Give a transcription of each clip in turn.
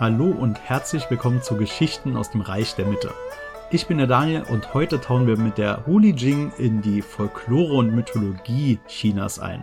Hallo und herzlich willkommen zu Geschichten aus dem Reich der Mitte. Ich bin der Daniel und heute tauchen wir mit der Huli Jing in die Folklore und Mythologie Chinas ein.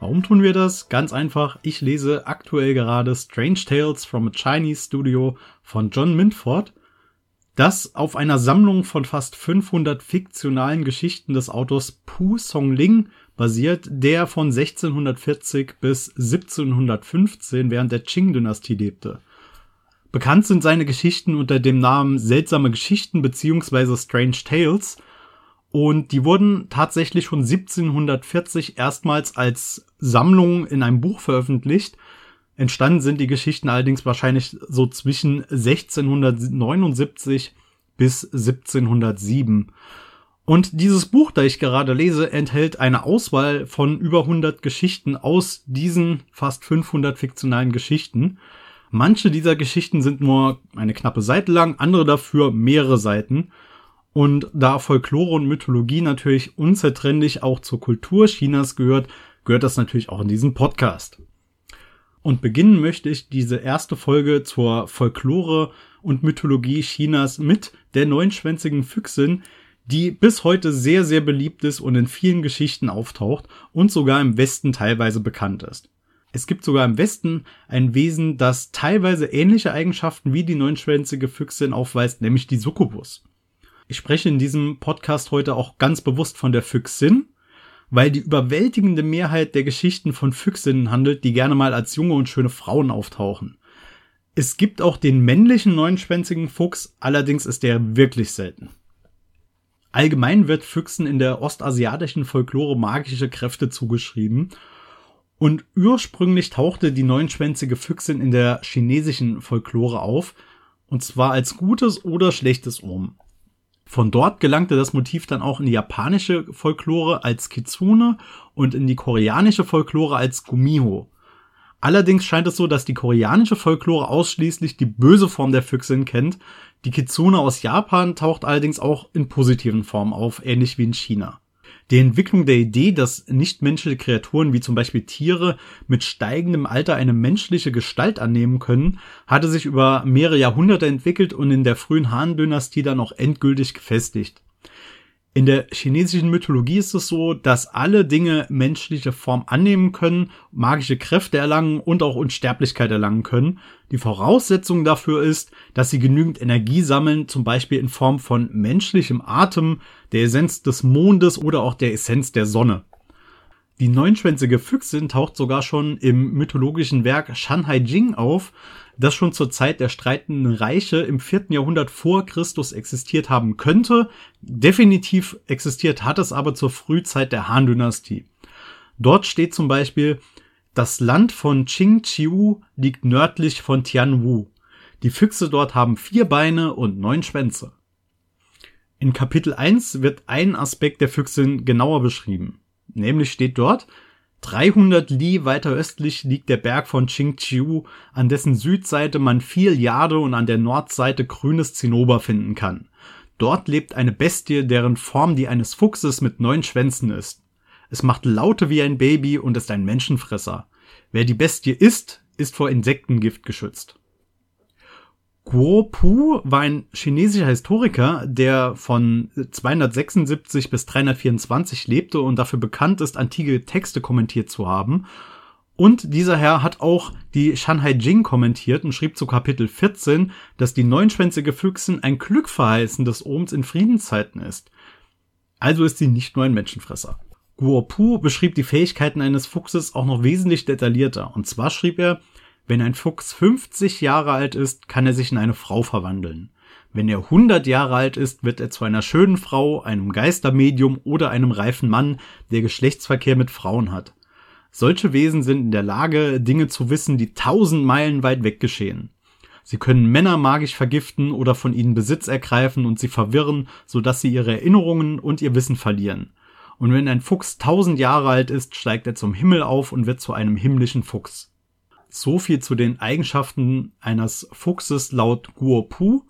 Warum tun wir das? Ganz einfach, ich lese aktuell gerade Strange Tales from a Chinese Studio von John Mintford, das auf einer Sammlung von fast 500 fiktionalen Geschichten des Autors Pu Songling basiert, der von 1640 bis 1715 während der Qing-Dynastie lebte. Bekannt sind seine Geschichten unter dem Namen Seltsame Geschichten bzw. Strange Tales und die wurden tatsächlich schon 1740 erstmals als Sammlung in einem Buch veröffentlicht. Entstanden sind die Geschichten allerdings wahrscheinlich so zwischen 1679 bis 1707. Und dieses Buch, da ich gerade lese, enthält eine Auswahl von über 100 Geschichten aus diesen fast 500 fiktionalen Geschichten. Manche dieser Geschichten sind nur eine knappe Seite lang, andere dafür mehrere Seiten. Und da Folklore und Mythologie natürlich unzertrennlich auch zur Kultur Chinas gehört, gehört das natürlich auch in diesen Podcast. Und beginnen möchte ich diese erste Folge zur Folklore und Mythologie Chinas mit der neunschwänzigen Füchsin, die bis heute sehr, sehr beliebt ist und in vielen Geschichten auftaucht und sogar im Westen teilweise bekannt ist. Es gibt sogar im Westen ein Wesen, das teilweise ähnliche Eigenschaften wie die neunschwänzige Füchsin aufweist, nämlich die Succubus. Ich spreche in diesem Podcast heute auch ganz bewusst von der Füchsin, weil die überwältigende Mehrheit der Geschichten von Füchsinnen handelt, die gerne mal als junge und schöne Frauen auftauchen. Es gibt auch den männlichen neunschwänzigen Fuchs, allerdings ist der wirklich selten. Allgemein wird Füchsen in der ostasiatischen Folklore magische Kräfte zugeschrieben. Und ursprünglich tauchte die neunschwänzige Füchsin in der chinesischen Folklore auf, und zwar als gutes oder schlechtes Omen. Von dort gelangte das Motiv dann auch in die japanische Folklore als Kitsune und in die koreanische Folklore als Gumiho. Allerdings scheint es so, dass die koreanische Folklore ausschließlich die böse Form der Füchsin kennt, die Kitsune aus Japan taucht allerdings auch in positiven Formen auf, ähnlich wie in China. Die Entwicklung der Idee, dass nichtmenschliche Kreaturen wie zum Beispiel Tiere mit steigendem Alter eine menschliche Gestalt annehmen können, hatte sich über mehrere Jahrhunderte entwickelt und in der frühen Han-Dynastie dann auch endgültig gefestigt. In der chinesischen Mythologie ist es so, dass alle Dinge menschliche Form annehmen können, magische Kräfte erlangen und auch Unsterblichkeit erlangen können. Die Voraussetzung dafür ist, dass sie genügend Energie sammeln, zum Beispiel in Form von menschlichem Atem, der Essenz des Mondes oder auch der Essenz der Sonne. Die neunschwänzige Füchsin taucht sogar schon im mythologischen Werk Shanhai Jing auf, das schon zur Zeit der streitenden Reiche im vierten Jahrhundert vor Christus existiert haben könnte. Definitiv existiert hat es aber zur Frühzeit der Han-Dynastie. Dort steht zum Beispiel, das Land von Qingqiu liegt nördlich von Tianwu. Die Füchse dort haben vier Beine und neun Schwänze. In Kapitel 1 wird ein Aspekt der Füchsin genauer beschrieben. Nämlich steht dort, 300 Li weiter östlich liegt der Berg von Qingqiu, an dessen Südseite man viel Jade und an der Nordseite grünes Zinnober finden kann. Dort lebt eine Bestie, deren Form die eines Fuchses mit neun Schwänzen ist. Es macht Laute wie ein Baby und ist ein Menschenfresser. Wer die Bestie isst, ist vor Insektengift geschützt. Guo Pu war ein chinesischer Historiker, der von 276 bis 324 lebte und dafür bekannt ist, antike Texte kommentiert zu haben. Und dieser Herr hat auch die Shanhai Jing kommentiert und schrieb zu Kapitel 14, dass die neunschwänzige Füchsin ein Glückverheißen des Ohms in Friedenszeiten ist. Also ist sie nicht nur ein Menschenfresser. Guo Pu beschrieb die Fähigkeiten eines Fuchses auch noch wesentlich detaillierter. Und zwar schrieb er, wenn ein Fuchs 50 Jahre alt ist, kann er sich in eine Frau verwandeln. Wenn er 100 Jahre alt ist, wird er zu einer schönen Frau, einem Geistermedium oder einem reifen Mann, der Geschlechtsverkehr mit Frauen hat. Solche Wesen sind in der Lage, Dinge zu wissen, die tausend Meilen weit weg geschehen. Sie können Männer magisch vergiften oder von ihnen Besitz ergreifen und sie verwirren, sodass sie ihre Erinnerungen und ihr Wissen verlieren. Und wenn ein Fuchs tausend Jahre alt ist, steigt er zum Himmel auf und wird zu einem himmlischen Fuchs. So viel zu den Eigenschaften eines Fuchses laut Guo Pu.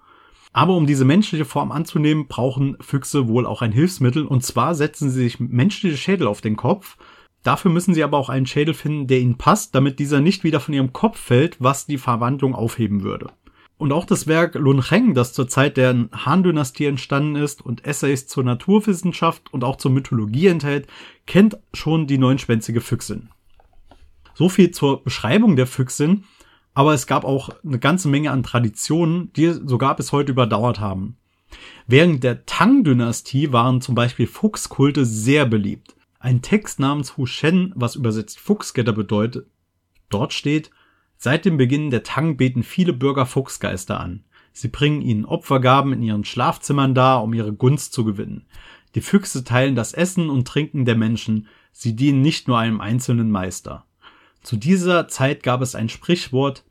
Aber um diese menschliche Form anzunehmen, brauchen Füchse wohl auch ein Hilfsmittel. Und zwar setzen sie sich menschliche Schädel auf den Kopf. Dafür müssen sie aber auch einen Schädel finden, der ihnen passt, damit dieser nicht wieder von ihrem Kopf fällt, was die Verwandlung aufheben würde. Und auch das Werk Lun Cheng, das zur Zeit der Han-Dynastie entstanden ist und Essays zur Naturwissenschaft und auch zur Mythologie enthält, kennt schon die neunschwänzige Füchsin. So viel zur Beschreibung der Füchsin, aber es gab auch eine ganze Menge an Traditionen, die sogar bis heute überdauert haben. Während der Tang-Dynastie waren zum Beispiel Fuchskulte sehr beliebt. Ein Text namens Hu Shen, was übersetzt Fuchsgetter bedeutet, dort steht, Seit dem Beginn der Tang beten viele Bürger Fuchsgeister an. Sie bringen ihnen Opfergaben in ihren Schlafzimmern dar, um ihre Gunst zu gewinnen. Die Füchse teilen das Essen und Trinken der Menschen. Sie dienen nicht nur einem einzelnen Meister. Zu dieser Zeit gab es ein Sprichwort,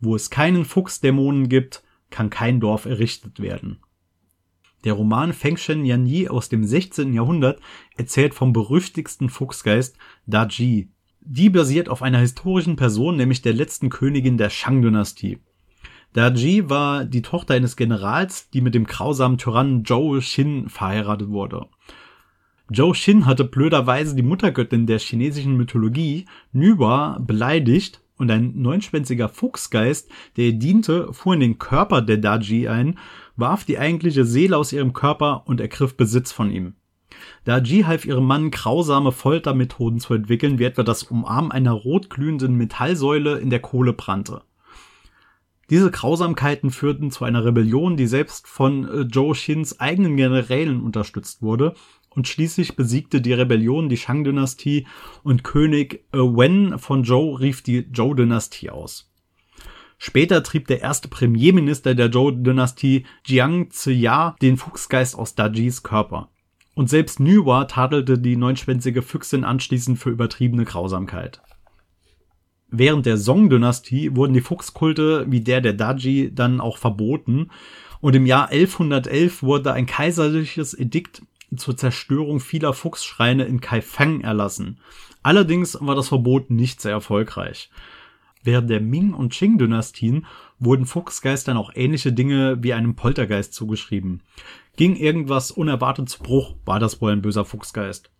wo es keinen Fuchsdämonen gibt, kann kein Dorf errichtet werden. Der Roman Fengshen Yanyi aus dem 16. Jahrhundert erzählt vom berüchtigsten Fuchsgeist Daji, die basiert auf einer historischen Person, nämlich der letzten Königin der Shang-Dynastie. Daji war die Tochter eines Generals, die mit dem grausamen Tyrannen Zhou Xin verheiratet wurde. Zhou Xin hatte blöderweise die Muttergöttin der chinesischen Mythologie, Nuba, beleidigt und ein neunschwänziger Fuchsgeist, der ihr diente, fuhr in den Körper der Daji ein, warf die eigentliche Seele aus ihrem Körper und ergriff Besitz von ihm. Da Ji half ihrem Mann, grausame Foltermethoden zu entwickeln, wie etwa das Umarmen einer rotglühenden Metallsäule in der Kohle brannte. Diese Grausamkeiten führten zu einer Rebellion, die selbst von äh, Zhou Xins eigenen Generälen unterstützt wurde und schließlich besiegte die Rebellion die Shang-Dynastie und König äh, Wen von Zhou rief die Zhou-Dynastie aus. Später trieb der erste Premierminister der Zhou-Dynastie Jiang Ziya den Fuchsgeist aus Dajis Körper. Und selbst Nywa tadelte die neunschwänzige Füchsin anschließend für übertriebene Grausamkeit. Während der Song-Dynastie wurden die Fuchskulte wie der der Daji dann auch verboten und im Jahr 1111 wurde ein kaiserliches Edikt zur Zerstörung vieler Fuchsschreine in Kaifeng erlassen. Allerdings war das Verbot nicht sehr erfolgreich. Während der Ming- und Qing-Dynastien wurden Fuchsgeistern auch ähnliche Dinge wie einem Poltergeist zugeschrieben. Ging irgendwas unerwartet zu Bruch, war das wohl ein böser Fuchsgeist.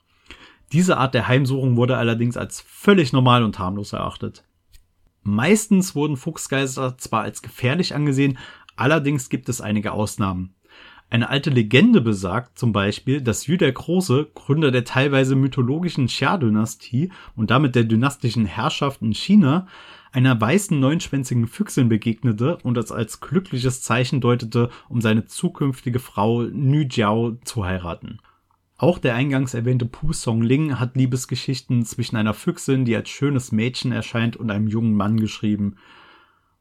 Diese Art der Heimsuchung wurde allerdings als völlig normal und harmlos erachtet. Meistens wurden Fuchsgeister zwar als gefährlich angesehen, allerdings gibt es einige Ausnahmen. Eine alte Legende besagt zum Beispiel, dass Yu der Große, Gründer der teilweise mythologischen Xia-Dynastie und damit der dynastischen Herrschaft in China, einer weißen neunschwänzigen Füchsin begegnete und es als glückliches Zeichen deutete, um seine zukünftige Frau Nü Jiao zu heiraten. Auch der eingangs erwähnte Pu Song Ling hat Liebesgeschichten zwischen einer Füchsin, die als schönes Mädchen erscheint, und einem jungen Mann geschrieben.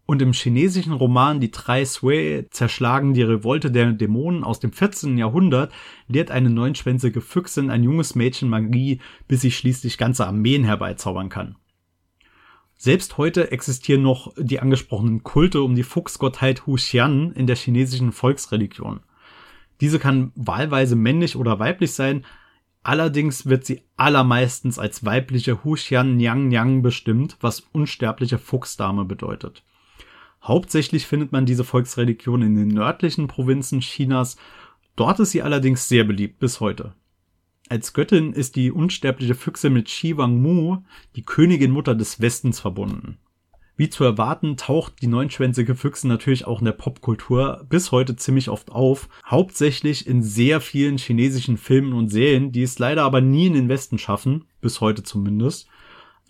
Und im chinesischen Roman Die drei Sui zerschlagen die Revolte der Dämonen aus dem 14. Jahrhundert lehrt eine neunschwänzige Füchsin ein junges Mädchen Magie, bis sie schließlich ganze Armeen herbeizaubern kann. Selbst heute existieren noch die angesprochenen Kulte um die Fuchsgottheit Hu Xian in der chinesischen Volksreligion. Diese kann wahlweise männlich oder weiblich sein, allerdings wird sie allermeistens als weibliche Hu Xian Nyang Nyang bestimmt, was unsterbliche Fuchsdame bedeutet. Hauptsächlich findet man diese Volksreligion in den nördlichen Provinzen Chinas, dort ist sie allerdings sehr beliebt bis heute. Als Göttin ist die unsterbliche Füchse mit Shi Wang Mu, die Königin Mutter des Westens, verbunden. Wie zu erwarten, taucht die neunschwänzige Füchse natürlich auch in der Popkultur bis heute ziemlich oft auf, hauptsächlich in sehr vielen chinesischen Filmen und Serien, die es leider aber nie in den Westen schaffen, bis heute zumindest,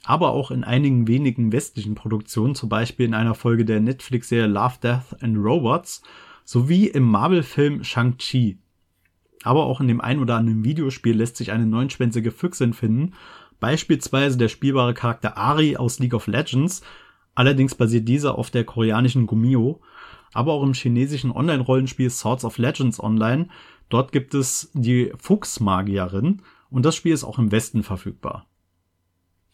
aber auch in einigen wenigen westlichen Produktionen, zum Beispiel in einer Folge der Netflix-Serie Love, Death and Robots, sowie im Marvel-Film Shang-Chi, aber auch in dem ein oder anderen Videospiel lässt sich eine neunschwänzige Füchsin finden, beispielsweise der spielbare Charakter Ari aus League of Legends, allerdings basiert dieser auf der koreanischen Gumio, aber auch im chinesischen Online-Rollenspiel Swords of Legends Online, dort gibt es die Fuchsmagierin und das Spiel ist auch im Westen verfügbar.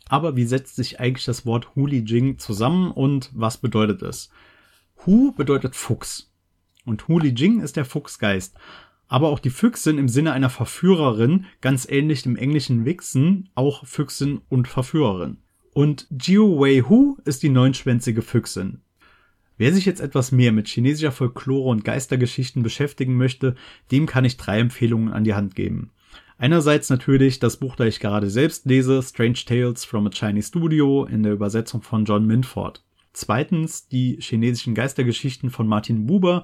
Aber wie setzt sich eigentlich das Wort Huli Jing zusammen und was bedeutet es? Hu bedeutet Fuchs und Huli Jing ist der Fuchsgeist aber auch die Füchsin im Sinne einer Verführerin, ganz ähnlich dem englischen Wixen, auch Füchsin und Verführerin. Und Jiu Wei Hu ist die neunschwänzige Füchsin. Wer sich jetzt etwas mehr mit chinesischer Folklore und Geistergeschichten beschäftigen möchte, dem kann ich drei Empfehlungen an die Hand geben. Einerseits natürlich das Buch, das ich gerade selbst lese, Strange Tales from a Chinese Studio in der Übersetzung von John Minford. Zweitens die chinesischen Geistergeschichten von Martin Buber,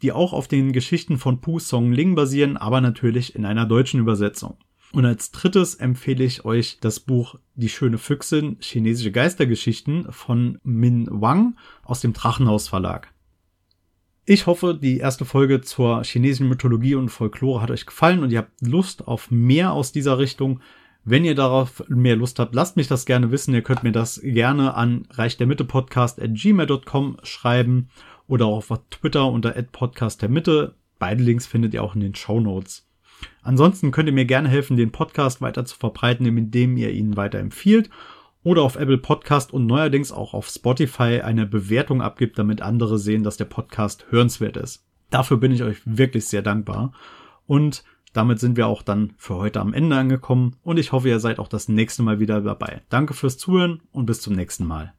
die auch auf den Geschichten von Pu Song Ling basieren, aber natürlich in einer deutschen Übersetzung. Und als drittes empfehle ich euch das Buch Die schöne Füchsin, chinesische Geistergeschichten von Min Wang aus dem Drachenhaus Verlag. Ich hoffe, die erste Folge zur chinesischen Mythologie und Folklore hat euch gefallen und ihr habt Lust auf mehr aus dieser Richtung. Wenn ihr darauf mehr Lust habt, lasst mich das gerne wissen. Ihr könnt mir das gerne an reichdermittepodcast.gmail.com schreiben oder auch auf Twitter unter Podcast der Mitte. Beide Links findet ihr auch in den Show Notes. Ansonsten könnt ihr mir gerne helfen, den Podcast weiter zu verbreiten, indem ihr ihn weiterempfiehlt oder auf Apple Podcast und neuerdings auch auf Spotify eine Bewertung abgibt, damit andere sehen, dass der Podcast hörenswert ist. Dafür bin ich euch wirklich sehr dankbar. Und damit sind wir auch dann für heute am Ende angekommen und ich hoffe, ihr seid auch das nächste Mal wieder dabei. Danke fürs Zuhören und bis zum nächsten Mal.